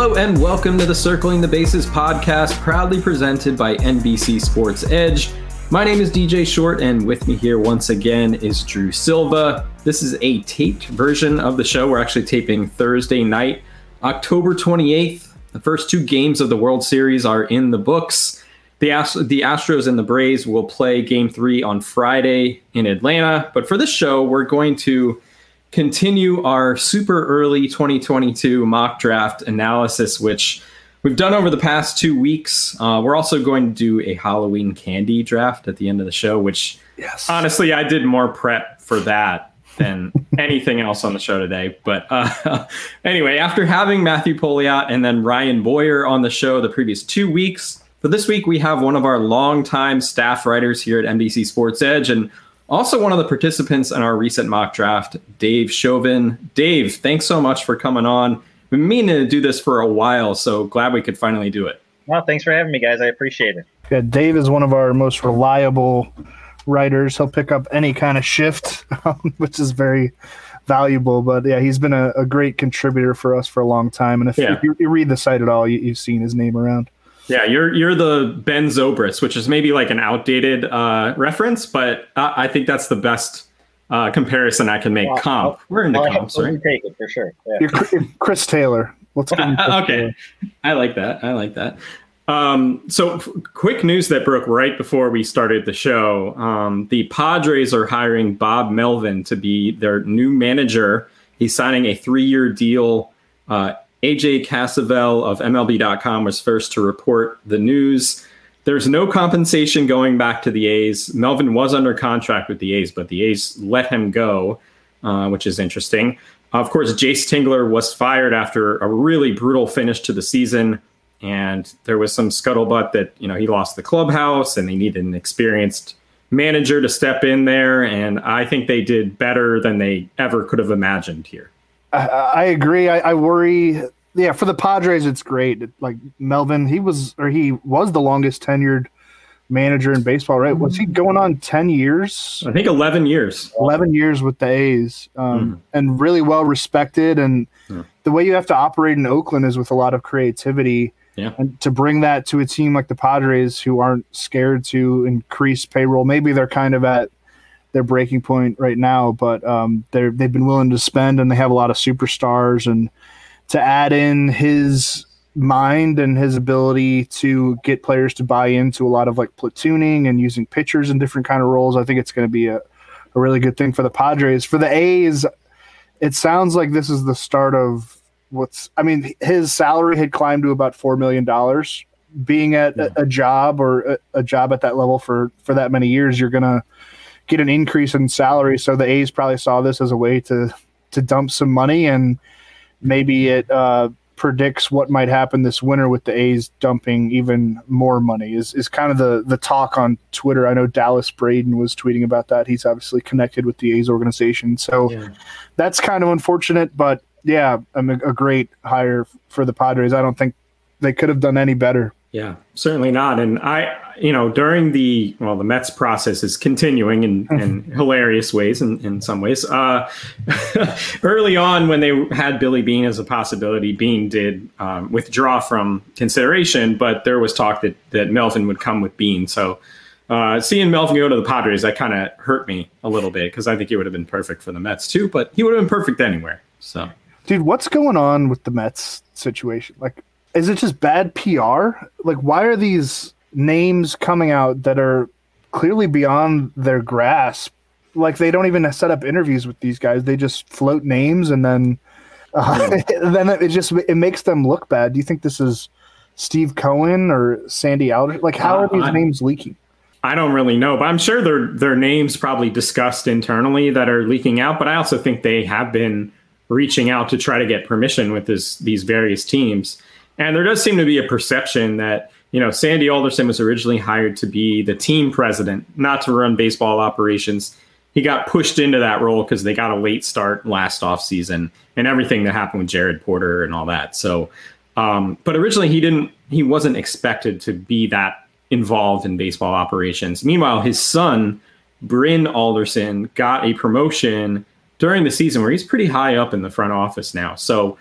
Hello and welcome to the Circling the Bases podcast, proudly presented by NBC Sports Edge. My name is DJ Short, and with me here once again is Drew Silva. This is a taped version of the show. We're actually taping Thursday night, October 28th. The first two games of the World Series are in the books. The, Ast- the Astros and the Braves will play game three on Friday in Atlanta. But for this show, we're going to continue our super early 2022 mock draft analysis, which we've done over the past two weeks. Uh, we're also going to do a Halloween candy draft at the end of the show, which yes. honestly, I did more prep for that than anything else on the show today. But uh, anyway, after having Matthew Pouliot and then Ryan Boyer on the show the previous two weeks, for this week, we have one of our longtime staff writers here at NBC Sports Edge and also, one of the participants in our recent mock draft, Dave Chauvin. Dave, thanks so much for coming on. We've been meaning to do this for a while, so glad we could finally do it. Well, thanks for having me, guys. I appreciate it. Yeah, Dave is one of our most reliable writers. He'll pick up any kind of shift, which is very valuable. But yeah, he's been a, a, great contributor for us for a long time. And if, yeah. if you, you, read the site at all, you, have seen his name around. Yeah, you're you're the Ben Zobrist, which is maybe like an outdated uh, reference, but I, I think that's the best uh, comparison I can make. Well, Comp, I'll, we're in the I'll comps, right? Take it for sure. Yeah. You're Chris Taylor. Let's go. okay, Taylor. I like that. I like that. Um, so, f- quick news that broke right before we started the show: um, the Padres are hiring Bob Melvin to be their new manager. He's signing a three-year deal. Uh, AJ Cassavell of MLB.com was first to report the news. There's no compensation going back to the A's. Melvin was under contract with the A's, but the A's let him go, uh, which is interesting. Of course, Jayce Tingler was fired after a really brutal finish to the season, and there was some scuttlebutt that you know he lost the clubhouse and they needed an experienced manager to step in there. And I think they did better than they ever could have imagined here. I, I agree. I, I, worry. Yeah, for the Padres, it's great. Like Melvin, he was or he was the longest tenured manager in baseball, right? Was he going on ten years? I think eleven years. Eleven years with the A's, um, mm. and really well respected. And the way you have to operate in Oakland is with a lot of creativity. Yeah. And to bring that to a team like the Padres, who aren't scared to increase payroll, maybe they're kind of at their breaking point right now, but um, they're they've been willing to spend and they have a lot of superstars and to add in his mind and his ability to get players to buy into a lot of like platooning and using pitchers in different kind of roles. I think it's going to be a, a really good thing for the Padres. For the A's, it sounds like this is the start of what's. I mean, his salary had climbed to about four million dollars. Being at yeah. a, a, job or a, a job at that level for for that many years, you're gonna get an increase in salary. So the A's probably saw this as a way to to dump some money, and maybe it uh, predicts what might happen this winter with the A's dumping even more money. Is is kind of the the talk on Twitter. I know Dallas Braden was tweeting about that. He's obviously connected with the A's organization, so yeah. that's kind of unfortunate. But yeah, I mean, a great hire for the Padres. I don't think they could have done any better Yeah, certainly not. And I, you know, during the well, the Mets process is continuing in, in hilarious ways, in, in some ways. Uh, early on, when they had Billy Beane as a possibility, Beane did um, withdraw from consideration, but there was talk that that Melvin would come with Beane. So uh, seeing Melvin go to the Padres, that kind of hurt me a little bit because I think he would have been perfect for the Mets too. But he would have been perfect anywhere. So, dude, what's going on with the Mets situation? Like is it just bad PR? Like, why are these names coming out that are clearly beyond their grasp? Like, they don't even set up interviews with these guys. They just float names and then, uh, then it just it makes them look bad. Do you think this is Steve Cohen or Sandy Alder? Like, how are these uh, names leaking? I don't really know, but I'm sure their their names probably discussed internally that are leaking out. But I also think they have been reaching out to try to get permission with this these various teams. And there does seem to be a perception that, you know, Sandy Alderson was originally hired to be the team president, not to run baseball operations. He got pushed into that role because they got a late start last offseason and everything that happened with Jared Porter and all that. So, um, but originally he didn't, he wasn't expected to be that involved in baseball operations. Meanwhile, his son, Bryn Alderson, got a promotion during the season where he's pretty high up in the front office now. So,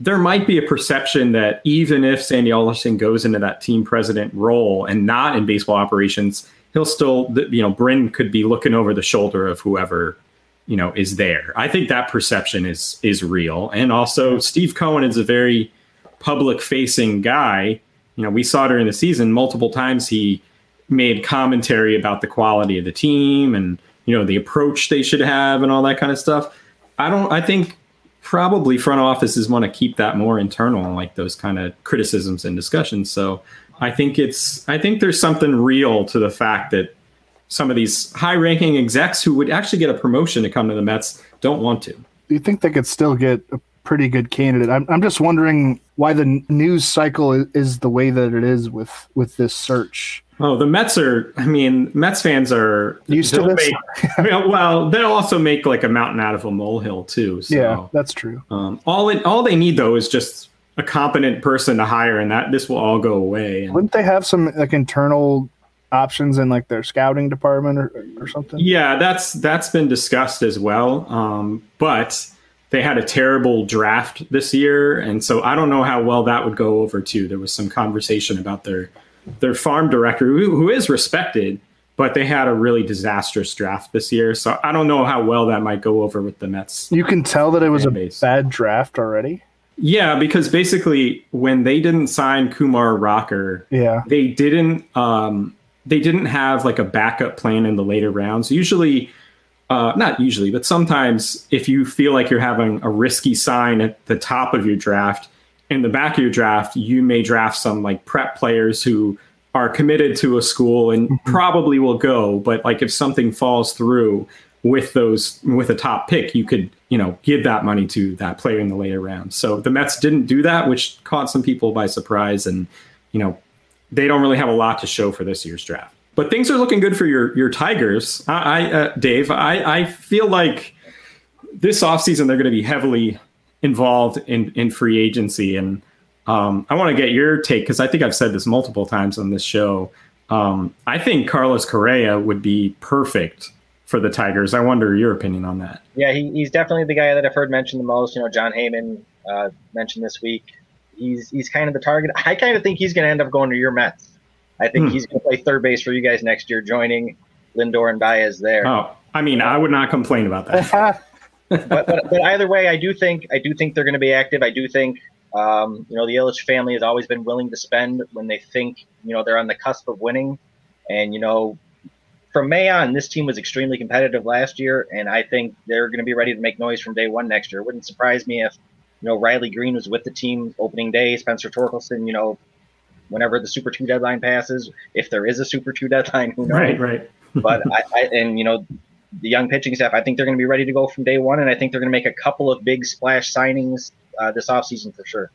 there might be a perception that even if Sandy Alderson goes into that team president role and not in baseball operations, he'll still, you know, Bryn could be looking over the shoulder of whoever, you know, is there. I think that perception is is real. And also, Steve Cohen is a very public facing guy. You know, we saw during the season multiple times he made commentary about the quality of the team and you know the approach they should have and all that kind of stuff. I don't. I think probably front offices want to keep that more internal, like those kind of criticisms and discussions. So I think it's I think there's something real to the fact that some of these high-ranking execs who would actually get a promotion to come to the Mets don't want to. Do you think they could still get a pretty good candidate? I'm I'm just wondering why the news cycle is the way that it is with with this search. Oh, the Mets are. I mean, Mets fans are used to this. Make, well, they'll also make like a mountain out of a molehill too. So, yeah, that's true. Um, all it, all they need though is just a competent person to hire, and that this will all go away. And, Wouldn't they have some like internal options in like their scouting department or, or something? Yeah, that's that's been discussed as well. Um, but they had a terrible draft this year, and so I don't know how well that would go over too. There was some conversation about their their farm director, who, who is respected, but they had a really disastrous draft this year. So I don't know how well that might go over with the Mets. You can tell that it was a base. bad draft already. Yeah, because basically when they didn't sign Kumar Rocker, yeah, they didn't um, they didn't have like a backup plan in the later rounds. Usually, uh, not usually, but sometimes if you feel like you're having a risky sign at the top of your draft, in the back of your draft, you may draft some like prep players who are committed to a school and mm-hmm. probably will go. But like if something falls through with those with a top pick, you could you know give that money to that player in the later round. So the Mets didn't do that, which caught some people by surprise, and you know they don't really have a lot to show for this year's draft. But things are looking good for your your Tigers. I, I uh, Dave, I, I feel like this offseason they're going to be heavily involved in in free agency, and um, I want to get your take because I think I've said this multiple times on this show. Um, I think Carlos Correa would be perfect for the Tigers. I wonder your opinion on that. Yeah, he, he's definitely the guy that I've heard mentioned the most. You know, Jon Heyman uh, mentioned this week. He's he's kind of the target. I kind of think he's going to end up going to your Mets. I think hmm. he's going to play third base for you guys next year, joining Lindor and Baez there. Oh, I mean, I would not complain about that. but, but, but either way, I do think I do think they're going to be active. I do think um, you know the Ilitch family has always been willing to spend when they think you know they're on the cusp of winning, and you know from May on, this team was extremely competitive last year, and I think they're going to be ready to make noise from day one next year. It wouldn't surprise me if you know Riley Greene was with the team opening day, Spencer Torkelson, you know, whenever the Super Two deadline passes, if there is a Super Two deadline, who knows? Right, right. but I, I, and you know the young pitching staff, I think they're going to be ready to go from day one, and I think they're going to make a couple of big splash signings uh, this offseason for sure.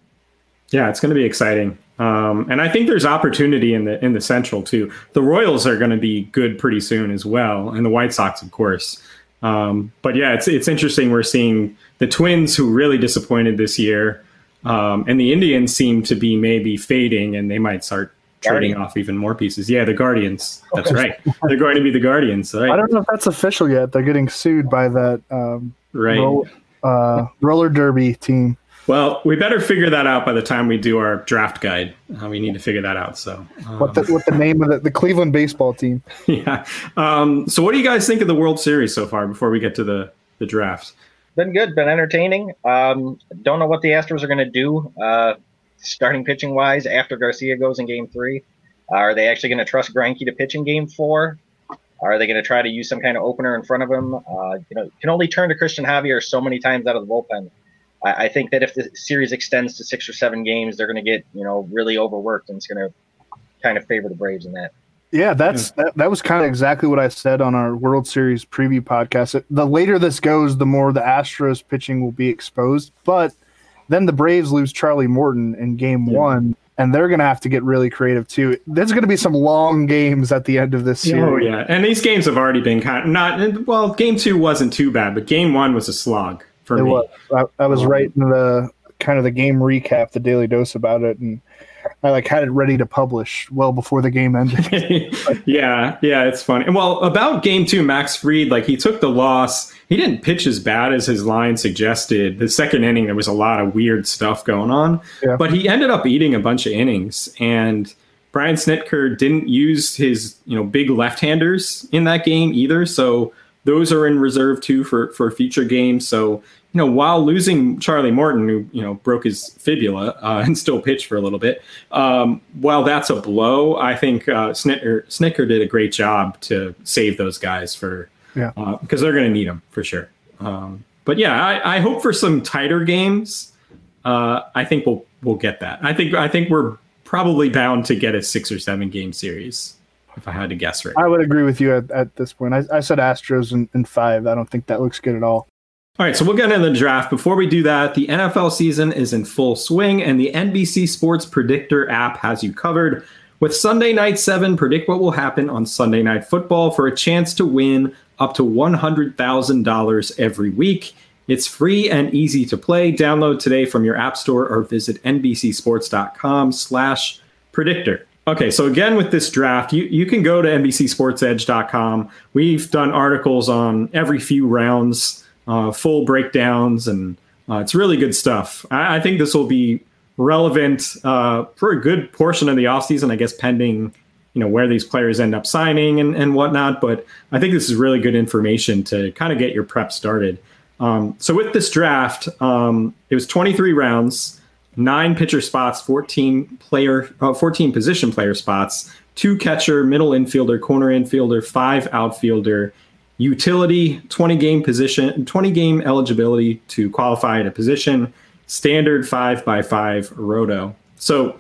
Yeah, it's going to be exciting, um, and I think there's opportunity in the in the Central too. The Royals are going to be good pretty soon as well, and the White Sox, of course. Um, but yeah, it's it's interesting. We're seeing the Twins, who really disappointed this year, um, and the Indians seem to be maybe fading, and they might start trading Guardians. off even more pieces. Yeah, the Guardians. That's right. They're going to be the Guardians. Right. I don't know if that's official yet. They're getting sued by that um, right. roll, uh, roller derby team. Well, we better figure that out by the time we do our draft guide. Uh, we need to figure that out. So, um, What the what the name of the, the Cleveland baseball team? yeah. Um, so, what do you guys think of the World Series so far? Before we get to the the draft, Been good, been entertaining. Um, don't know what the Astros are going to do, uh, starting pitching wise after Garcia goes in Game Three. Uh, are they actually going to trust Greinke to pitch in Game Four? Are they going to try to use some kind of opener in front of him? Uh, you know, can only turn to Christian Javier so many times out of the bullpen. I, I think that if the series extends to six or seven games, they're going to get you know really overworked, and it's going to kind of favor the Braves in that. Yeah, that's that, that was kind of exactly what I said on our World Series preview podcast. The later this goes, the more the Astros pitching will be exposed. But then the Braves lose Charlie Morton in game Yeah. one, and they're going to have to get really creative too. There's going to be some long games at the end of this oh, series. Oh yeah, and these games have already been kind of not well. Game two wasn't too bad, but game one was a slog for It me. was. I, I was um, writing the kind of the game recap, the Daily Dose about it, and I like had it ready to publish well before the game ended. yeah, yeah, it's funny. And well, about game two, Max Fried, like he took the loss. He didn't pitch as bad as his line suggested. The second inning, there was a lot of weird stuff going on, Yeah. but he ended up eating a bunch of innings. And Brian Snitker didn't use his, you know, big left-handers in that game either. So those are in reserve too for for future games. So you know, while losing Charlie Morton, who you know broke his fibula uh, and still pitched for a little bit, um, while that's a blow, I think uh, Snitker, Snitker did a great job to save those guys for Yeah. because they're going to need them for sure. Um, but yeah, I, I hope for some tighter games. Uh, I think we'll we'll get that. I think I think we're probably bound to get a six or seven game series if I had to guess right. I would agree with you at, at this point. I, I said Astros in, in five. I don't think that looks good at all. All right, so we'll get into the draft. Before we do that, the NFL season is in full swing, and the NBC Sports Predictor app has you covered. With Sunday Night 7, predict what will happen on Sunday Night Football for a chance to win up to $100,000 every week. It's free and easy to play. Download today from your app store or visit nbcsports.com slash predictor. Okay, so again with this draft, you, you can go to nbcsportsedge.com. We've done articles on every few rounds uh, full breakdowns, and uh, it's really good stuff. I, I think this will be relevant uh, for a good portion of the offseason, I guess, pending you know where these players end up signing and, and whatnot. But I think this is really good information to kind of get your prep started. Um, so with this draft, um, it was 23 rounds, nine pitcher spots, 14 player, uh, 14 position player spots, two catcher, middle infielder, corner infielder, five outfielder, utility, 20 game position, 20 game eligibility to qualify at a position, standard five by five roto. So,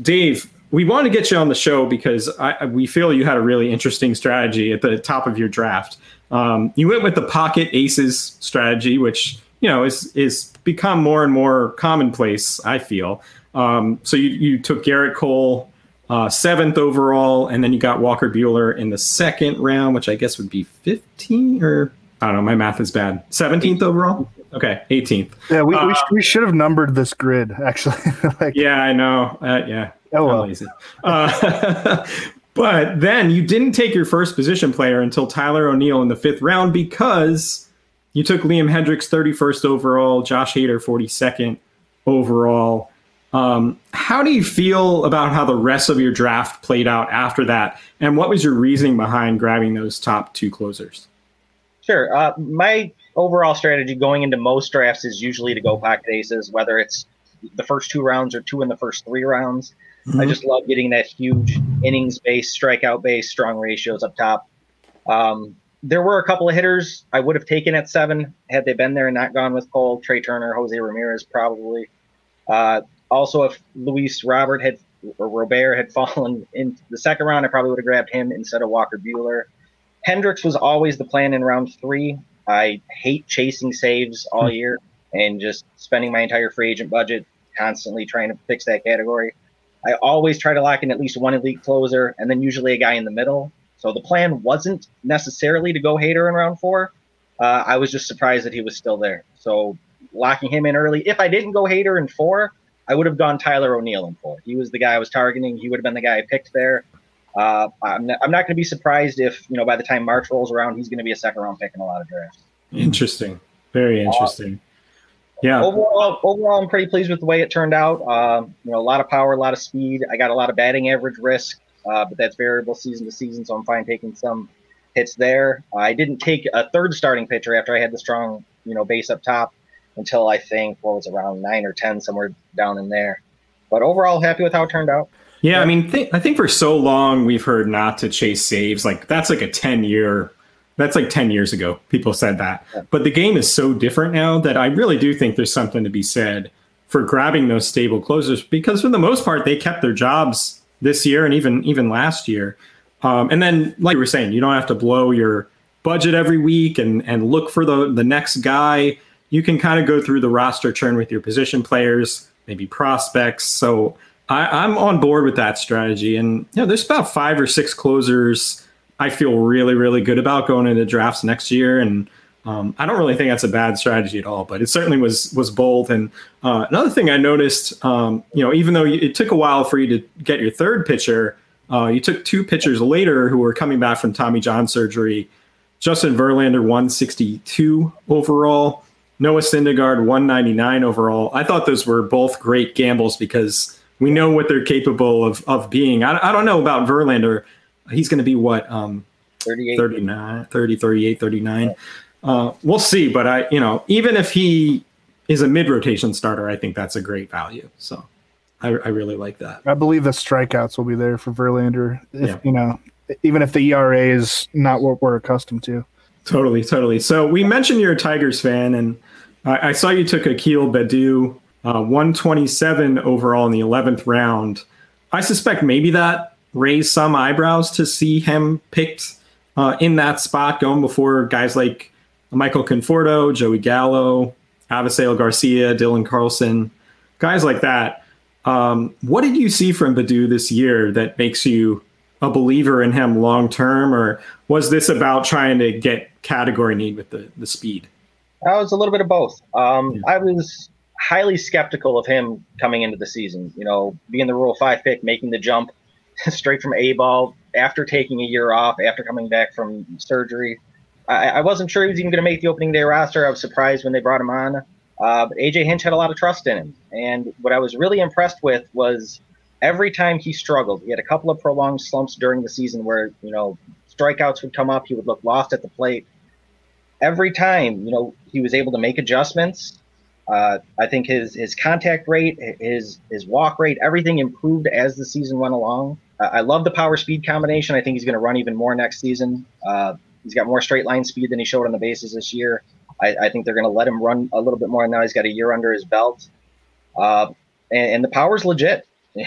Dave, we want to get you on the show because I, we feel you had a really interesting strategy at the top of your draft. Um, you went with the pocket aces strategy, which you know is is become more and more commonplace. I feel. Um, so you you took Gerrit Cole uh, seventh overall, and then you got Walker Buehler in the second round, which I guess would be 15 or I don't know. My math is bad. 17th overall. Okay, 18th. Yeah, we, we, Uh, sh- we should have numbered this grid actually. like, Yeah, I know. Uh, yeah. Oh, well. lazy. Uh, but then you didn't take your first position player until Tyler O'Neill in the fifth round because you took Liam Hendriks 31st overall, Josh Hader 42nd overall. Um, how do you feel about how the rest of your draft played out after that? And what was your reasoning behind grabbing those top two closers? Sure. Uh, my overall strategy going into most drafts is usually to go pocket aces, whether it's the first two rounds or two in the first three rounds. I just love getting that huge innings base, strikeout base, strong ratios up top. Um, there were a couple of hitters I would have taken at seven had they been there and not gone with Cole, Trey Turner, Jose Ramirez, probably. Uh, also, if Luis Robert had or Robert had fallen in the second round, I probably would have grabbed him instead of Walker Buehler. Hendriks was always the plan in round three. I hate chasing saves all year and just spending my entire free agent budget constantly trying to fix that category. I always try to lock in at least one elite closer and then usually a guy in the middle. So the plan wasn't necessarily to go Hader in round four. Uh, I was just surprised that he was still there. So locking him in early. If I didn't go Hader in four, I would have gone Tyler O'Neill in four. He was the guy I was targeting. He would have been the guy I picked there. Uh, I'm not, I'm not going to be surprised if you know by the time March rolls around, he's going to be a second round pick in a lot of drafts. Interesting, very interesting. Uh, yeah. Overall, overall, I'm pretty pleased with the way it turned out. Um, you know, a lot of power, a lot of speed. I got a lot of batting average risk, uh, but that's variable season to season, so I'm fine taking some hits there. I didn't take a third starting pitcher after I had the strong, you know, base up top until I think what was around nine or ten, somewhere down in there. But overall, happy with how it turned out. Yeah, I mean, th- I think for so long we've heard not to chase saves. Like that's like a ten year. That's like ten years ago. People said that, yeah. but the game is so different now that I really do think there's something to be said for grabbing those stable closers because for the most part they kept their jobs this year and even even last year. Um, and then, like you were saying, you don't have to blow your budget every week and and look for the the next guy. You can kind of go through the roster churn with your position players, maybe prospects. So I, am on board with that strategy. And you know, there's about five or six closers I feel really, really good about going into drafts next year. And um, I don't really think that's a bad strategy at all, but it certainly was was bold. And uh, another thing I noticed, um, you know, even though it took a while for you to get your third pitcher, uh, you took two pitchers later who were coming back from Tommy John surgery. Justin Verlander 162 overall, Noah Syndergaard 199 overall. I thought those were both great gambles because we know what they're capable of of being. I, I don't know about Verlander. He's going to be what um 38 39 30 38 39. Uh, we'll see, but I you know, even if he is a mid rotation starter, I think that's a great value. So I, I, really like that. I believe the strikeouts will be there for Verlander. If yeah. you know, even if the ERA is not what we're accustomed to. Totally, totally. So we mentioned you're a Tigers fan, and I, I saw you took Akil Baddoo uh, 127 overall in the 11th round. I suspect maybe that raised some eyebrows to see him picked uh, in that spot, going before guys like Michael Conforto, Joey Gallo, Avisail Garcia, Dylan Carlson, guys like that. Um, what did you see from Baddoo this year that makes you a believer in him long term, or was this about trying to get category need with the, the speed? I was a little bit of both. Um, yeah. I was highly skeptical of him coming into the season. You know, being the Rule Five pick, making the jump straight from A ball after taking a year off, after coming back from surgery. I, I wasn't sure he was even going to make the opening day roster. I was surprised when they brought him on. Uh, but AJ Hinch had a lot of trust in him, and what I was really impressed with was every time he struggled. He had a couple of prolonged slumps during the season where you know strikeouts would come up. He would look lost at the plate. Every time, you know, he was able to make adjustments uh, I think his his contact rate, his his walk rate, everything improved as the season went along. Uh, I love the power speed combination. I think he's going to run even more next season. Uh, he's got more straight line speed than he showed on the bases this year. I, I think they're going to let him run a little bit more now. He's got a year under his belt, uh, and, and, the power's legit.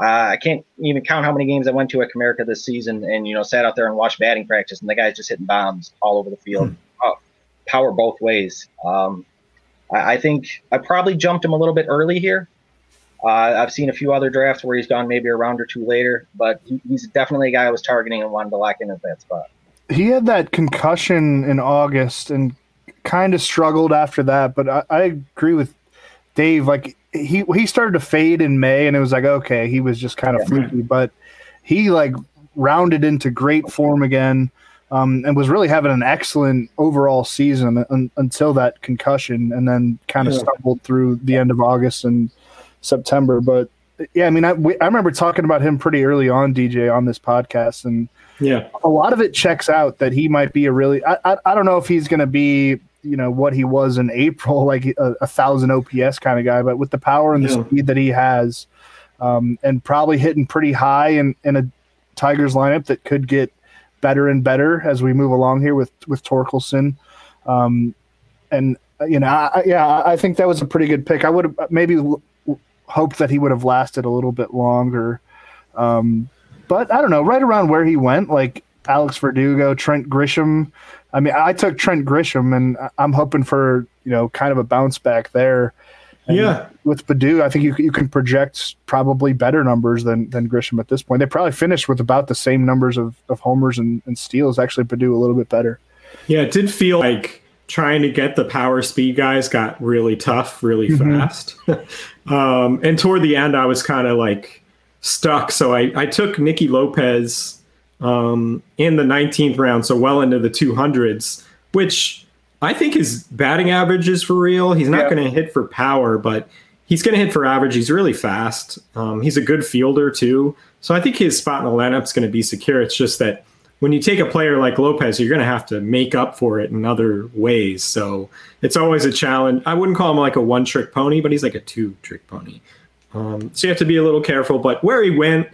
Uh, I can't even count how many games I went to at Comerica this season, and you know, sat out there and watched batting practice, and the guy's just hitting bombs all over the field. Oh, power both ways. Um, I, I think I probably jumped him a little bit early here. Uh, I've seen a few other drafts where he's gone maybe a round or two later, but he, he's definitely a guy I was targeting and wanted to lock in at that spot. He had that concussion in August and kind of struggled after that, but I, I agree with Dave. Like he he started to fade in May, and it was like okay, he was just kind of yeah. fluky, but he like rounded into great form again um, and was really having an excellent overall season un- until that concussion, and then kind of yeah. stumbled through the end of August and September. But yeah, I mean, I, we, I remember talking about him pretty early on, DJ, on this podcast, and yeah, a lot of it checks out that he might be a really. I I, I don't know if he's going to be you know what he was in April, like a, a, thousand OPS kind of guy, but with the power and the yeah. speed that he has, um, and probably hitting pretty high in, in a Tigers lineup that could get better and better as we move along here with with Torkelson. Um, and you know, I, yeah, I think that was a pretty good pick. I would have maybe l- hoped that he would have lasted a little bit longer. Um, but I don't know, right around where he went, like Alex Verdugo, Trent Grisham. I mean, I took Trent Grisham, and I'm hoping for you know kind of a bounce back there. And yeah. With Baddoo, I think you you can project probably better numbers than than Grisham at this point. They probably finished with about the same numbers of, of homers and, and steals. Actually, Baddoo a little bit better. Yeah, it did feel like trying to get the power speed guys got really tough, really mm-hmm. fast. um, and toward the end, I was kind of like stuck. So I, I took Nicky Lopez um, in the 19th round, so well into the 200s, which I think his batting average is for real. He's not yeah. going to hit for power, but he's going to hit for average. He's really fast. Um, he's a good fielder too. So I think his spot in the lineup is going to be secure. It's just that when you take a player like Lopez, you're going to have to make up for it in other ways. So it's always a challenge. I wouldn't call him like a one trick pony, but he's like a two trick pony. Um, so you have to be a little careful. But where he went,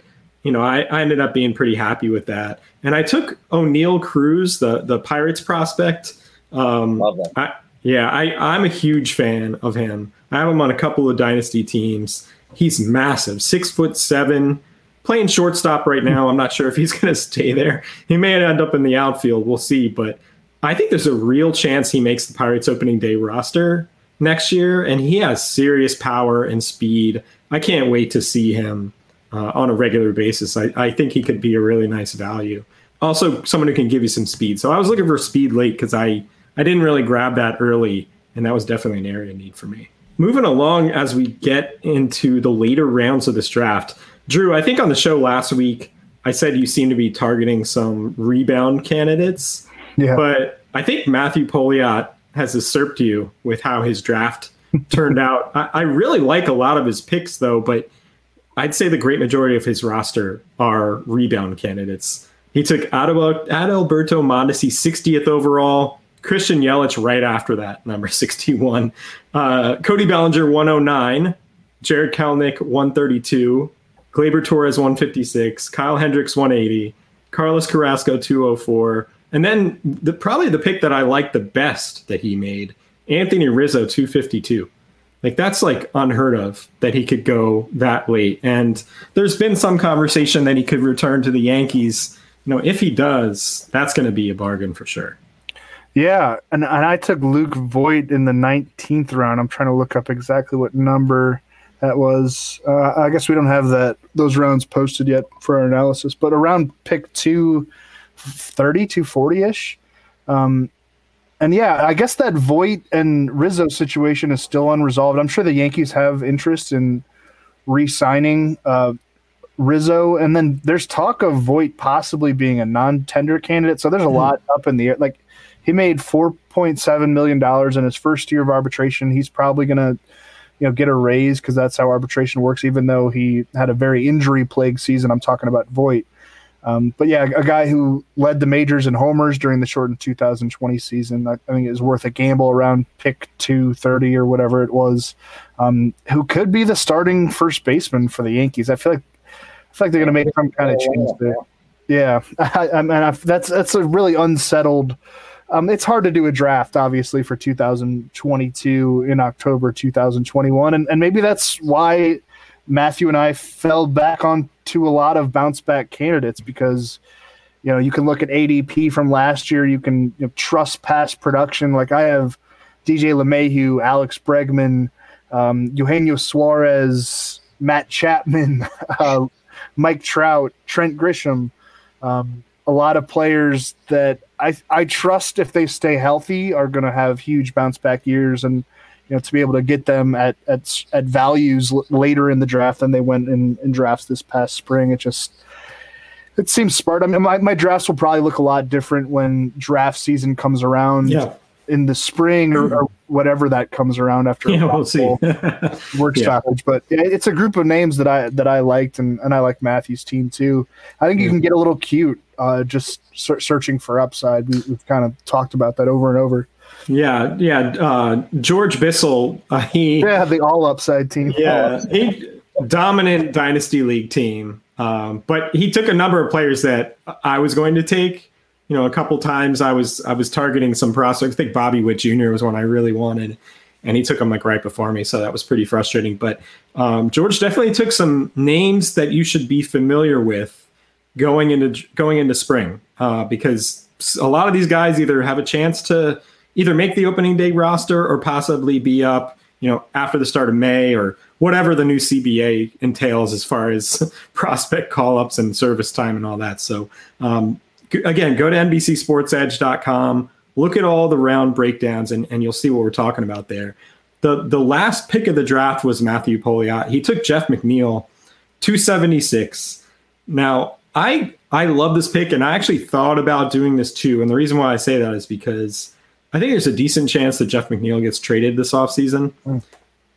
you know, I, I ended up being pretty happy with that. And I took Oneil Cruz, the the Pirates prospect. Um, Love that. I, yeah, I, I'm a huge fan of him. I have him on a couple of dynasty teams. He's massive, six foot seven, playing shortstop right now. I'm not sure if he's going to stay there. He may end up in the outfield. We'll see. But I think there's a real chance he makes the Pirates opening day roster next year, and he has serious power and speed. I can't wait to see him uh, on a regular basis. I, I think he could be a really nice value. Also, someone who can give you some speed. So I was looking for speed late because I, I didn't really grab that early, and that was definitely an area of need for me. Moving along as we get into the later rounds of this draft, Drew, I think on the show last week, I said you seem to be targeting some rebound candidates. Yeah. But I think Matthew Pouliot has usurped you with how his draft turned out. I, I, really like a lot of his picks, though, but I'd say the great majority of his roster are rebound candidates. He took Adalberto Mondesi 60th overall, Christian Yelich right after that, number 61, uh, Cody Bellinger 109, Jarred Kelenic 132, Gleyber Torres 156, Kyle Hendricks 180, Carlos Carrasco 204, and then the probably the pick that I like the best that he made, Anthony Rizzo 252. Like that's like unheard of that he could go that late. And there's been some conversation that he could return to the Yankees. You know, if he does, that's going to be a bargain for sure. Yeah, and and I took Luke Voit in the 19th round. I'm trying to look up exactly what number that was uh, I guess we don't have that those rounds posted yet for our analysis, but around pick 230, 240 ish. Um, and yeah, I guess that Voit and Rizzo situation is still unresolved. I'm sure the Yankees have interest in re-signing uh, Rizzo, and then there's talk of Voit possibly being a non-tender candidate. So there's a mm. lot up in the air. Like he made 4.7 million dollars in his first year of arbitration. He's probably going to you know get a raise because that's how arbitration works. Even though he had a very injury plagued season, I'm talking about Voit. Um, but yeah, a guy who led the majors in homers during the shortened 2020 season. I, I think it was worth a gamble around pick 230 or whatever it was. Um, who could be the starting first baseman for the Yankees? I feel like I feel like they're going to make some kind of change there. Yeah, I, I mean that's that's a really unsettled um, it's hard to do a draft, obviously, for 2022 in October 2021, and, and maybe that's why Matthew and I fell back on to a lot of bounce back candidates because you know you can look at ADP from last year, you can you know, trust past production. Like I have DJ LeMahieu, Alex Bregman, um, Eugenio Suarez, Matt Chapman, uh, Mike Trout, Trent Grisham. Um, a lot of players that I I trust if they stay healthy are going to have huge bounce back years and you know to be able to get them at at at values l- later in the draft than they went in, in drafts this past spring. It just it seems smart. I mean, my, my drafts will probably look a lot different when draft season comes around. Yeah in the spring or, or, whatever that comes around after yeah, we'll see. work yeah. stoppage. But it's a group of names that I that I liked, and, and I like Matthew's team too. I think you can get a little cute uh, just ser- searching for upside. We, have kind of talked about that over and over. Yeah, yeah. Uh, George Bissell, uh, he yeah the all upside team. Yeah, he dominant dynasty league team. Um, but he took a number of players that I was going to take you know, a couple times I was I was targeting some prospects. I think Bobby Witt Jr. was one I really wanted, and he took him like right before me, so that was pretty frustrating. But um, George definitely took some names that you should be familiar with going into going into spring, uh, because a lot of these guys either have a chance to either make the opening day roster or possibly be up, you know, after the start of May or whatever the new CBA entails as far as prospect call ups and service time and all that. So um, again, go to NBCSportsEdge.com, look at all the round breakdowns and, and you'll see what we're talking about there. The the last pick of the draft was Matthew Pouliot. He took Jeff McNeil, 276. Now, I I love this pick and I actually thought about doing this too. And the reason why I say that is because I think there's a decent chance that Jeff McNeil gets traded this offseason. Mm.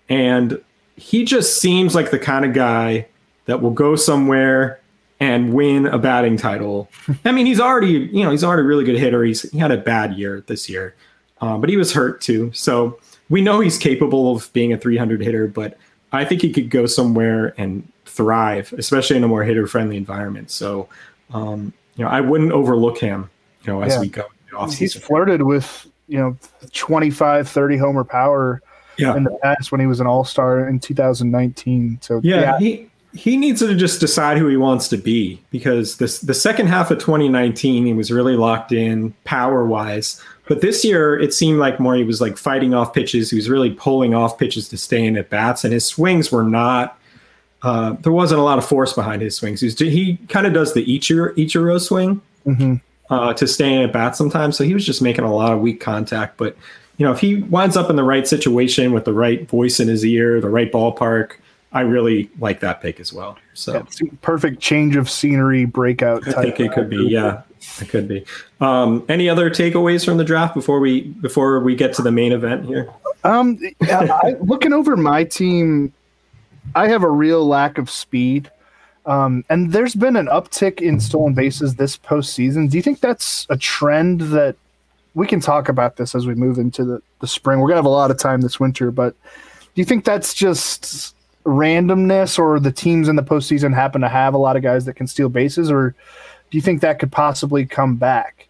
And he just seems like the kind of guy that will go somewhere and win a batting title. I mean, he's already, you know, he's already a really good hitter. He's he had a bad year this year, um, but he was hurt too. So we know he's capable of being a 300 hitter, but I think he could go somewhere and thrive, especially in a more hitter friendly environment. So, um, you know, I wouldn't overlook him, you know, as yeah. we go. He's flirted with, you know, 25, 30 homer power yeah. in the past when he was an all star in 2019. So, yeah, yeah. he, he needs to just decide who he wants to be because this the second half of 2019 he was really locked in power wise but this year it seemed like more he was like fighting off pitches he was really pulling off pitches to stay in at bats and his swings were not uh, there wasn't a lot of force behind his swings he, he kind of does the Ichiro, Ichiro swing mm-hmm. Uh, to stay in at bat sometimes so he was just making a lot of weak contact but you know if he winds up in the right situation with the right voice in his ear the right ballpark I really like that pick as well. So yeah, perfect change of scenery breakout. I think it could be. Yeah, it could be. Um, any other takeaways from the draft before we before we get to the main event here? Um, I, looking over my team, I have a real lack of speed. Um, and there's been an uptick in stolen bases this postseason. Do you think that's a trend that we can talk about this as we move into the, the spring? We're gonna have a lot of time this winter, but do you think that's just randomness or the teams in the postseason happen to have a lot of guys that can steal bases, or do you think that could possibly come back?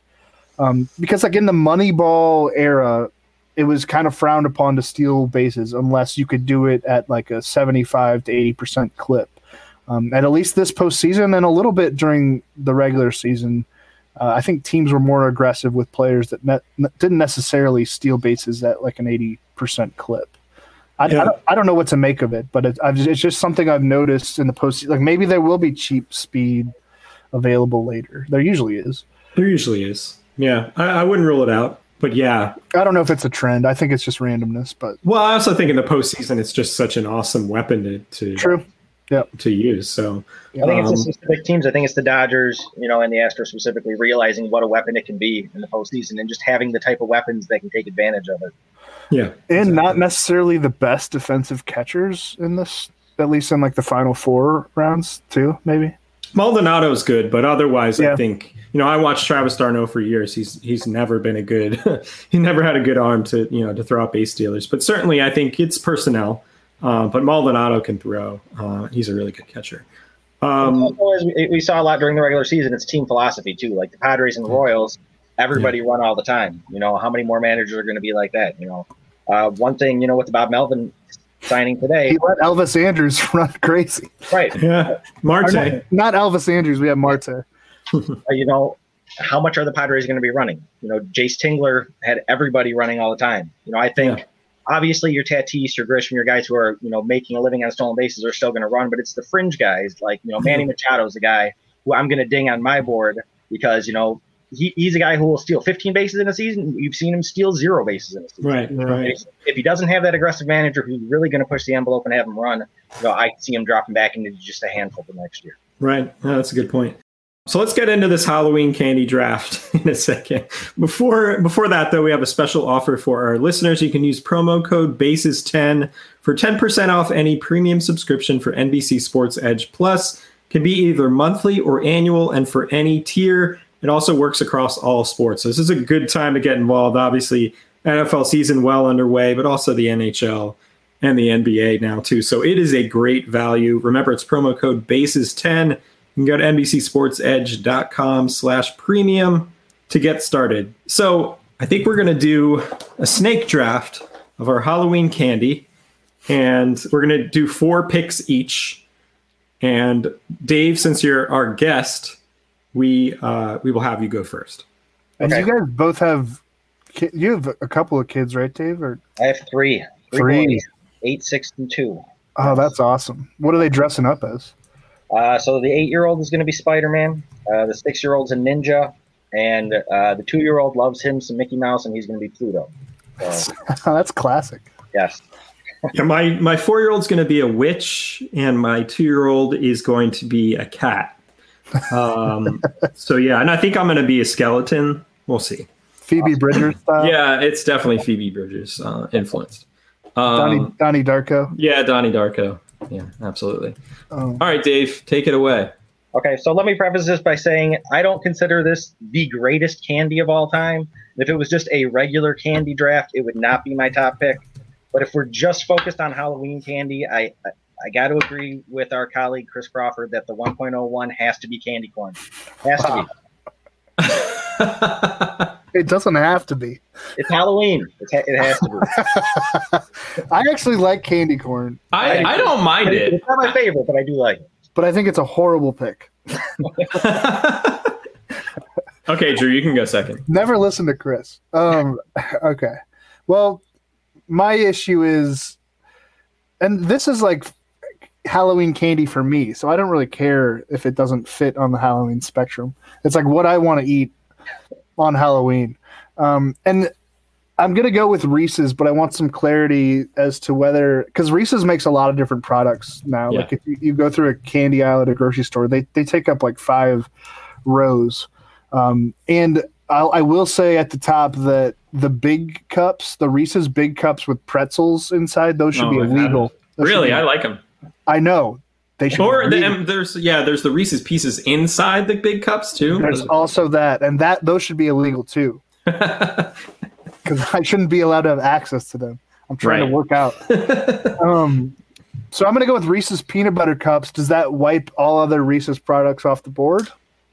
Um, because like in the Moneyball era, it was kind of frowned upon to steal bases unless you could do it at like a 75 to 80 percent clip. Um, at least this postseason and a little bit during the regular season, uh, I think teams were more aggressive with players that ne- didn't necessarily steal bases at like an 80 percent clip. I, yeah. I, don't, I, don't, know what to make of it, but it, it's just something I've noticed in the post. Like maybe there will be cheap speed available later. There usually is. There usually is. Yeah, I, I wouldn't rule it out. But yeah, I don't know if it's a trend. I think it's just randomness. But well, I also think in the postseason, it's just such an awesome weapon to, to true. Yeah. To use. So I think um, it's the specific teams. I think it's the Dodgers, you know, and the Astros specifically realizing what a weapon it can be in the postseason and just having the type of weapons that can take advantage of it. Yeah. And exactly. not necessarily the best defensive catchers in this, at least in like the final four rounds, too, maybe. Maldonado's good, but otherwise, yeah. I think you know I watched Travis d'Arnaud for years. He's he's never been a good. he never had a good arm to you know to throw out base stealers. But certainly, I think it's personnel. Uh, but Maldonado can throw. Uh, he's a really good catcher. Um, we saw a lot during the regular season. It's team philosophy too. Like the Padres and the Royals, everybody yeah. run all the time. You know how many more managers are going to be like that? You know, uh, one thing, you know, with the Bob Melvin signing today, he let Elvis Andrus run crazy. Right. Yeah. Marte. Not, not, Elvis Andrus. We have Marte. uh, you know, how much are the Padres going to be running? You know, Jayce Tingler had everybody running all the time. You know, I think. Yeah. Obviously, your Tatis, your Grisham, your guys who are you know making a living on stolen bases are still going to run, but it's the fringe guys like you know Manny mm-hmm. Machado is a guy who I'm going to ding on my board because you know he, he's a guy who will steal 15 bases in a season. You've seen him steal zero bases in a season. Right, right. If, if he doesn't have that aggressive manager who's really going to push the envelope and have him run, you know, I see him dropping back into just a handful for next year. Right. Oh, that's a good point. So let's get into this Halloween candy draft in a second. Before before that, though, we have a special offer for our listeners. You can use promo code BASES10 for 10% off any premium subscription for NBC Sports Edge Plus. Can be either monthly or annual, and for any tier, it also works across all sports. So this is a good time to get involved. Obviously, NFL season well underway, but also the NHL and the NBA now too. So it is a great value. Remember, it's promo code BASES10. You can go to NBCSportsEdge.com slash premium to get started. So I think we're going to do a snake draft of our Halloween candy. And we're going to do four picks each. And Dave, since you're our guest, we uh, we will have you go first. And okay. you guys both have you have a couple of kids, right, Dave? Or I have three. Three. three. Eight, six, and two. Oh, that's awesome. What are they dressing up as? Uh, so the eight-year-old is going to be Spider-Man. Uh, the six-year-old's a ninja. and uh, the two-year-old loves him some Mickey Mouse, and he's going to be Pluto. So, That's classic. yes. Yeah, my my four year old's going to be a witch, and my two year old is going to be a cat. Um, so yeah, and I think I'm going to be a skeleton. We'll see. Phoebe Bridgers style. Yeah, it's definitely Phoebe Bridgers uh, influenced. Donnie, Um, Donnie Darko. yeah, Donnie Darko. Yeah, absolutely. Oh. All right, Dave, take it away. Okay, so let me preface this by saying I don't consider this the greatest candy of all time. If it was just a regular candy draft, it would not be my top pick. But if we're just focused on Halloween candy, I I, I got to agree with our colleague Chris Crawford that the 1.01 has to be candy corn. Has to be. It doesn't have to be. It's Halloween. It's ha- it has to be. I actually like candy corn, I, I don't mind it. It's not my favorite, but I do like it. but I think it's a horrible pick. okay, Drew, you can go second. Never listen to Chris. Um, okay. Well, my issue is, and this is like Halloween candy for me, so I don't really care if it doesn't fit on the Halloween spectrum. It's like what I want to eat on Halloween. Um, and I'm gonna go with Reese's, but I want some clarity as to whether because Reese's makes a lot of different products now. Yeah. Like if you, you go through a candy aisle at a grocery store, they they take up like five rows. Um, and I'll, I will say at the top that the big cups, the Reese's big cups with pretzels inside, those should Oh, be illegal. Should Really, be- I like them. I know they should. Or the, there's yeah, there's the Reese's Pieces inside the big cups too. There's also that, and that those should be illegal too, because I shouldn't be allowed to have access to them. I'm trying Right. to work out. um, so I'm going to go with Reese's peanut butter cups. Does that wipe all other Reese's products off the board?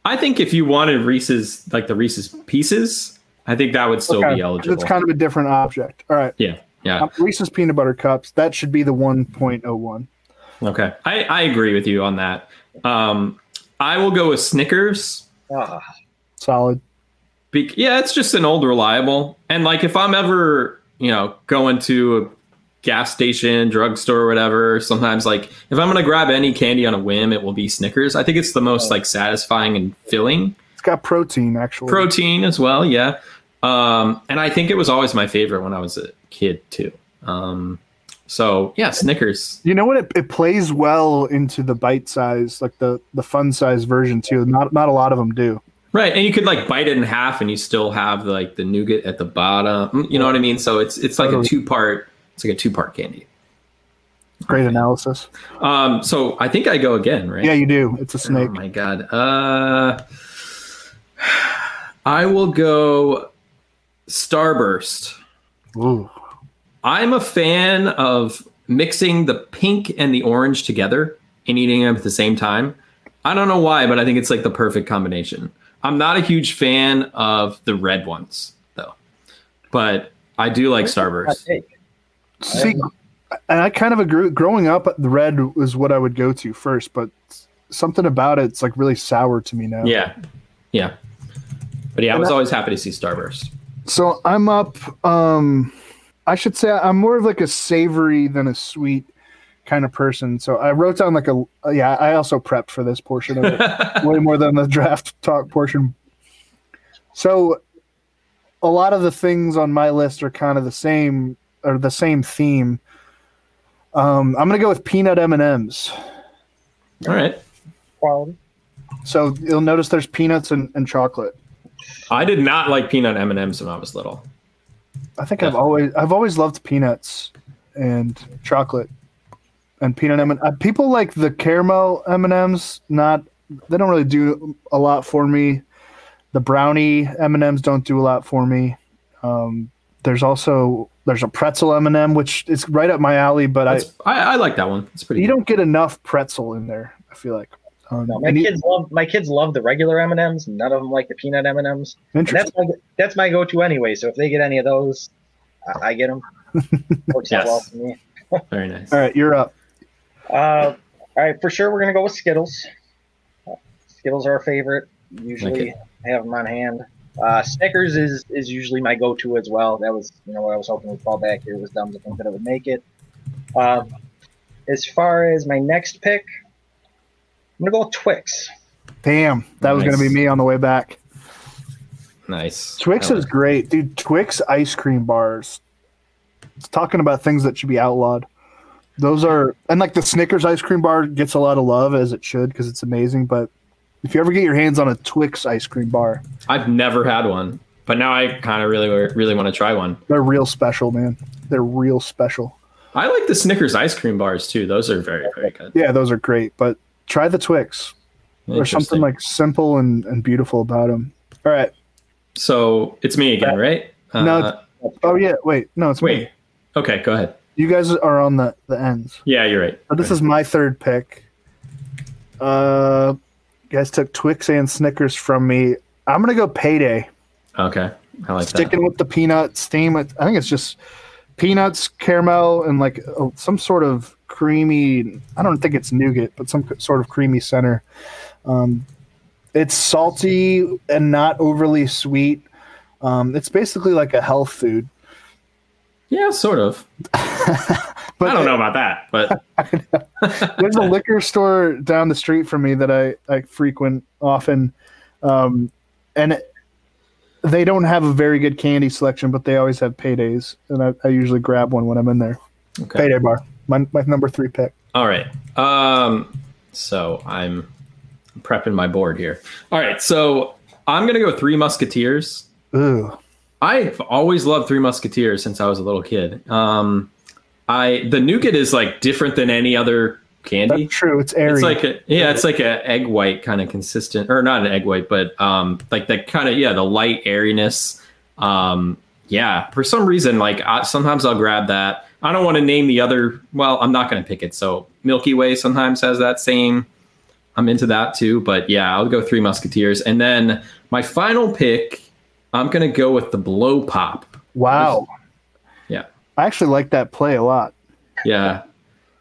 I think if you wanted Reese's like the Reese's Pieces, I think that would still Okay, be eligible. It's kind of a different object. All right. yeah, yeah. Um, Reese's peanut butter cups. That should be the 1.01. Okay, I, I agree with you on that. Um, I will go with Snickers. Ah, Solid. Be- yeah, it's just an old reliable. And like if I'm ever, you know, going to a gas station, drugstore, or whatever, sometimes like if I'm gonna grab any candy on a whim, it will be Snickers. I think it's the most like satisfying and filling. It's got protein actually. Protein as well, yeah. Um, and I think it was always my favorite when I was a kid too. Um, so yeah, Snickers. You know what? It, it plays well into the bite size, like the the fun size version too. Not not a lot of them do. Right, and you could like bite it in half, and you still have like the nougat at the bottom. Mm, You know what I mean? So it's it's like a two part. It's like a two part candy. Great analysis. Um, so I think I go again, right? Yeah, you do. It's a snake. Oh my god. Uh, I will go Starburst. Ooh. I'm a fan of mixing the pink and the orange together and eating them at the same time. I don't know why, but I think it's like the perfect combination. I'm not a huge fan of the red ones though, but I do like Starburst. See, and I kind of agree. Growing up, the red was what I would go to first, but something about it's like really sour to me now. Yeah, yeah, but yeah, I was that- always happy to see Starburst. So I'm up. Um, I should say I'm more of like a savory than a sweet kind of person. So I wrote down like a yeah. I also prepped for this portion of it way more than the draft talk portion. So a lot of the things on my list are kind of the same or the same theme. Um, I'm gonna go with peanut M and M's. All right. Quality. So you'll notice there's peanuts and, and chocolate. I did not like peanut M and M's when I was little. I think I've always I've always loved peanuts and chocolate and peanut M uh, people like the caramel M and M's. Not they don't really do a lot for me. The brownie M and M's don't do a lot for me. Um, there's also there's a pretzel M and m which is right up my alley, but I I, I like that one. It's pretty. you good. don't get enough pretzel in there. I feel like. Um, No, my and you- kids love my kids love the regular M and M's. None of them like the peanut M and M's. That's my that's my go to anyway. So if they get any of those, I, I get them. Works out Yes. well for me. Very nice. All right, you're up. Uh, all right, for sure we're gonna go with Skittles. Skittles are our favorite. Usually Okay. have them on hand. Uh, Snickers is is usually my go to as well. That was you know what I was hoping would fall back here. Was dumb to think that it would make it. Um, as far as my next pick, I'm gonna go with Twix. Damn, that was going to be me on the way back. Nice. Twix I is great, dude. Twix ice cream bars. It's talking about things that should be outlawed. Those are and like the Snickers ice cream bar gets a lot of love as it should because it's amazing. But if you ever get your hands on a Twix ice cream bar, I've never had one, but now I kind of really, really want to try one. they're real special, man. They're real special. I like the Snickers ice cream bars too. Those are very, very good. Yeah, those are great. But try the Twix. There's something like simple and, and beautiful about them. All right. So it's me again, right? No, Uh, Oh yeah. Wait. No, it's wait. me. Okay, go ahead. You guys are on the the ends. Yeah, you're right. But this is my third pick. Uh, you guys took Twix and Snickers from me. I'm gonna go Payday. okay. I like Sticking with the peanuts theme. I think it's just peanuts, caramel, and like some sort of creamy. I don't think it's nougat, but some sort of creamy center. Um, it's salty and not overly sweet. Um, it's basically like a health food. Yeah, sort of. But I don't know about that, but there's a liquor store down the street from me that I, I frequent often. Um, and it, they don't have a very good candy selection, but they always have paydays. And I, I usually grab one when I'm in there. okay. Payday bar. My, my number three pick. All right. Um, so I'm prepping my board here. All right. So I'm gonna go Three Musketeers. Ooh. I've always loved Three Musketeers since I was a little kid. Um, I the nougat is like different than any other candy. That's true. It's airy. It's like a yeah, it's like a egg white kind of consistent, or not an egg white, but um, like the kind of yeah, the light airiness. Um, yeah, for some reason, like I, sometimes I'll grab that. I don't want to name the other. Well, I'm not going to pick it. So Milky Way sometimes has that same. I'm into that too, but yeah, I'll go Three Musketeers, and then my final pick. I'm going to go with the Blow Pop. wow. Yeah. I actually like that play a lot. Yeah.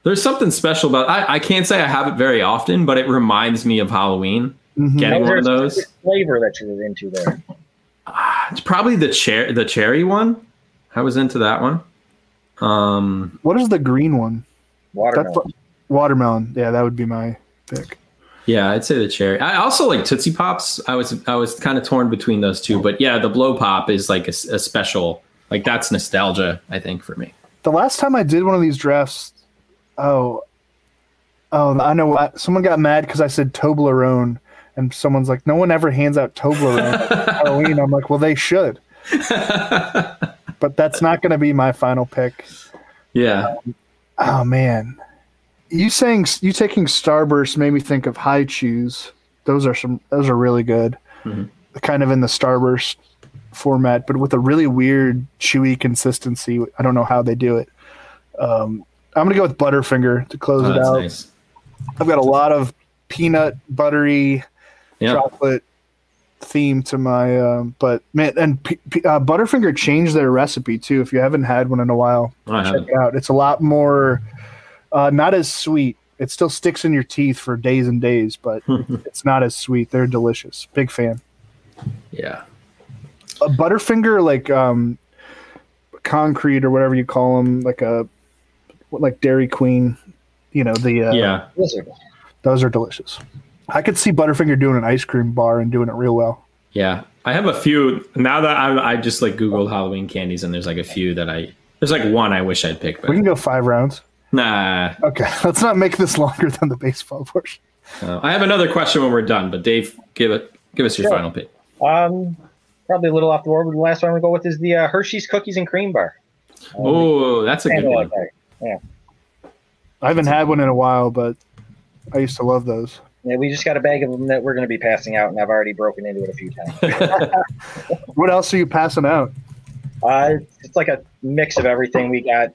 There's something special about I, I can't say I have it very often, but it reminds me of Halloween. Mhm. Getting one of those. flavor that you were into there. It's probably the cher the cherry one. I was into that one. Um What is the green one? Watermelon. That's watermelon. Yeah, that would be my pick. yeah, I'd say the cherry. I also like Tootsie Pops. I was I was kind of torn between those two, but yeah, the blow pop is like a special like that's nostalgia, I think, for me. The last time I did one of these drafts, oh, oh, I know. I- Someone got mad because I said Toblerone, and someone's like, "No one ever hands out Toblerone Halloween." I'm like, "Well, they should," but that's not going to be my final pick. Yeah. Oh man, you saying you taking Starburst made me think of Hi-Chews. Those are some. Those are really good. Mhm. Kind of in the Starburst format, but with a really weird chewy consistency. I don't know how they do it. Um, I'm gonna go with Butterfinger to close Oh, it that's out. nice. I've got a lot of peanut buttery Yeah. chocolate theme to my. Um, but man, and P- P- uh, Butterfinger changed their recipe too. If you haven't had one in a while, I check haven't. it out. It's a lot more, uh, not as sweet. It still sticks in your teeth for days and days, but it's not as sweet. They're delicious. Big fan. Yeah. A Butterfinger, like um, concrete or whatever you call them, like a like Dairy Queen. You know the uh, Yeah. Those are delicious. I could see Butterfinger doing an ice cream bar and doing it real well. Yeah, I have a few now that I, I just like Googled Halloween candies, and there's like a few that I there's like one I wish I'd picked, We can go five rounds. nah. Okay, let's not make this longer than the baseball portion. Uh, I have another question when we're done, but Dave, give it give us your Sure. final pick. Um, probably a little off the board, but the last one we go with is the uh, Hershey's Cookies and Cream Bar. Um, Oh, that's a good one. like that. I haven't had one in a while, but I used to love those. Yeah, we just got a bag of them that we're going to be passing out, and I've already broken into it a few times. What else are you passing out? uh, it's like a mix of everything. We got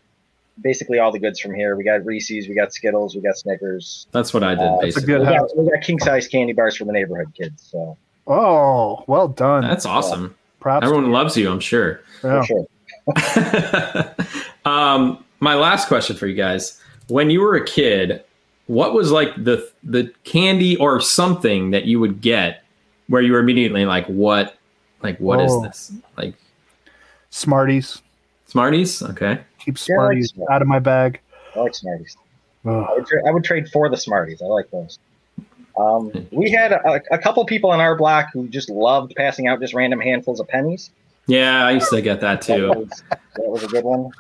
basically all the goods from here. We got Reese's, we got Skittles, we got Snickers. That's what I did Uh, a basically. good We house. got, we got king size candy bars for the neighborhood kids. So Oh, well done. That's awesome. Props. Everyone loves you, I'm sure. Yeah. for sure. um, my last question for you guys: When you were a kid, what was like the the candy or something that you would get where you were immediately like, "What? Like, what is Oh. this? Like Smarties. Smarties? Okay, Keep Yeah, like Smarties Smarties. out of my bag. I like Smarties. I would, tra- I would trade for the Smarties. I like those. Um, we had a, a couple people in our block who just loved passing out just random handfuls of pennies. Yeah, I used to get that That too. was, that was a good one.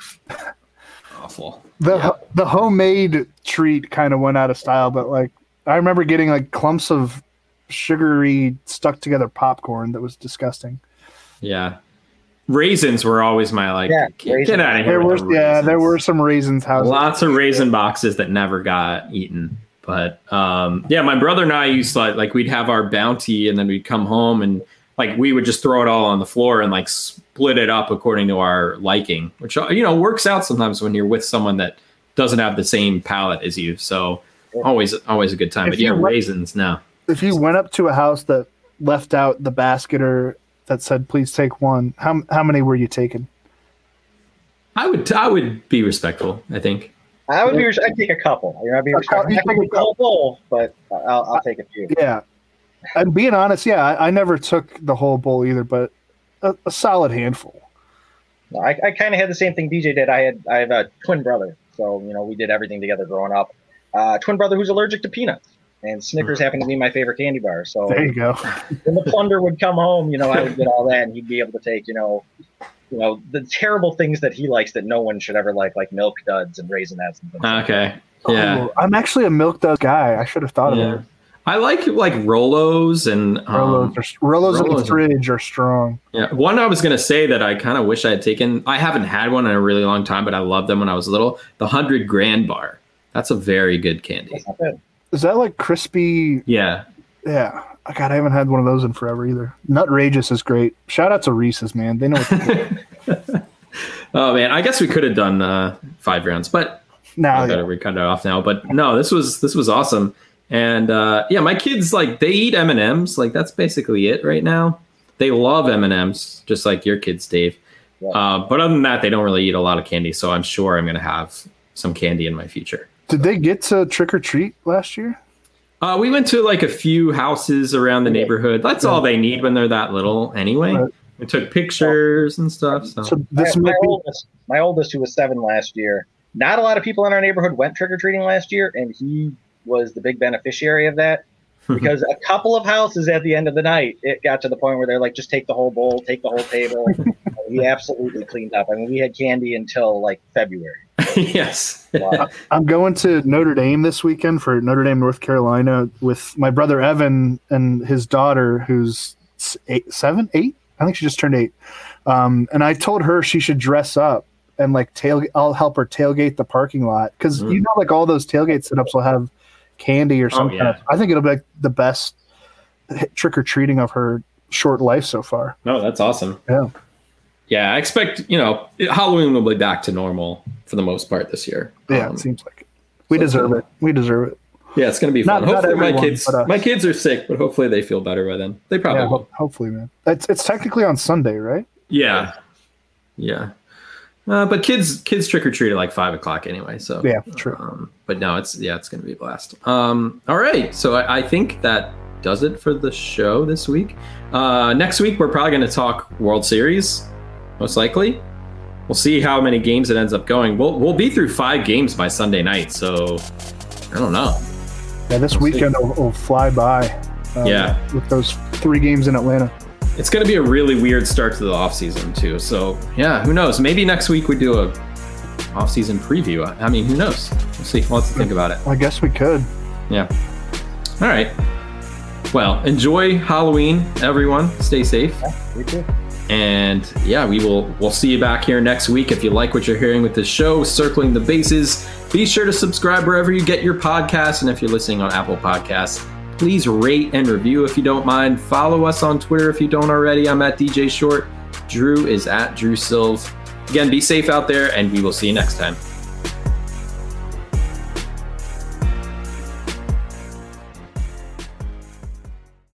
Awful. The the homemade treat kind of went out of style, but like I remember getting like clumps of sugary stuck together popcorn that was disgusting. Yeah. Raisins were always my like. Yeah, get, get out of here. There were the yeah, there were some raisins houses. lots of raisin boxes that never got eaten. But um, yeah, my brother and I used to like, like we'd have our bounty and then we'd come home and like we would just throw it all on the floor and like split it up according to our liking, which uh, you know works out sometimes when you're with someone that doesn't have the same palate as you. So always always a good time. If but yeah, you wa- raisins now. If you went up to a house that left out the basket or that said please take one, how how many were you taking? I would I would be respectful. I think. I would be. I'd take a couple. You know, I'd be A couple- respectful. I'm take a be full bowl, but I'll, I'll take a few. Yeah. And being honest, yeah, I, I never took the whole bowl either, but a, a solid handful. No, I, I kind of had the same thing DJ did. I had I have a twin brother, so you know we did everything together growing up. Uh, twin brother who's allergic to peanuts, and Snickers happened to be my favorite candy bar. So There you go. when the plunder would come home, you know I would get all that, and he'd be able to take you know, you know the terrible things that he likes that no one should ever like, like milk duds and raisinets. And things like. Okay. Yeah. Oh, I'm actually a milk duds guy. I should have thought Yeah. of it. I like like Rolos and um, Rolos, are, Rolos in Rolos the are- fridge are strong. Yeah, one I was gonna say that I kind of wish I had taken. I haven't had one in a really long time, but I loved them when I was little. The hundred grand bar. That's a very good candy. That's not good. Is that like crispy? Yeah, Yeah. God, I haven't had one of those in forever either. Nutrageous is great. Shout out to Reese's, man. They know what. Oh man, I guess we could have done uh, five rounds, but now. I better we cut it off now. But no, this was this was awesome, and uh, yeah, my kids like they eat M and M's. Like that's basically it right now. They love M and M's, just like your kids, Dave. Yeah. Uh, but other than that, they don't really eat a lot of candy. So I'm sure I'm gonna have some candy in my future. Did they get to trick or treat last year? Uh, we went to like a few houses around the neighborhood. That's all they need when they're that little, anyway. Right. We took pictures and stuff. So, So this my, might my be oldest, my oldest, who was seven last year. Not a lot of people in our neighborhood went trick or treating last year, and he was the big beneficiary of that. Because a couple of houses at the end of the night, it got to the point where they're like, just take the whole bowl, take the whole table. he absolutely cleaned up. I mean, we had candy until like February. yes. Wow. I'm going to Notre Dame this weekend for Notre Dame, North Carolina, with my brother Evan and his daughter, who's s- eight, seven, eight. I think she just turned eight. Um, and I told her she should dress up and like tail. I'll help her tailgate the parking lot because Mm. you know, like all those tailgate setups will have candy or something. yeah. I think it'll be like the best trick or treating of her short life so far. No, that's awesome. Yeah. Yeah, I expect, you know, Halloween will be back to normal for the most part this year. Yeah, Um, it seems like it. We so- deserve it. We deserve it. yeah, it's going to be fun. not hopefully, my everyone, kids, but us. my kids are sick, but hopefully they feel better by then. They probably Yeah, will. hopefully, man. It's it's technically on Sunday, right? Yeah, yeah. Uh, but kids, kids trick or treat at like five o'clock anyway. So Yeah, true. Um, but no, it's yeah, it's going to be a blast. Um, all right, so I, I think that does it for the show this week. Uh, next week we're probably going to talk World Series, most likely. We'll see how many games it ends up going. We'll we'll be through five games by Sunday night, so I don't know. Yeah, this We'll weekend will, will fly by. um, Yeah. with those three games in Atlanta. It's going to be a really weird start to the offseason too. So yeah, who knows? Maybe next week we do a offseason preview. I mean, who knows? We'll see. We'll have to think about it. I guess we could. Yeah. All right. Well, enjoy Halloween, everyone. Stay safe. Me too. And yeah, we will we'll see you back here next week. If you like what you're hearing with this show, circling the bases, be sure to subscribe wherever you get your podcasts. And if you're listening on Apple Podcasts, please rate and review if you don't mind. Follow us on Twitter if you don't already. I'm at DJ Short. Drew is at Drew Silv. Again, be safe out there, and we will see you next time.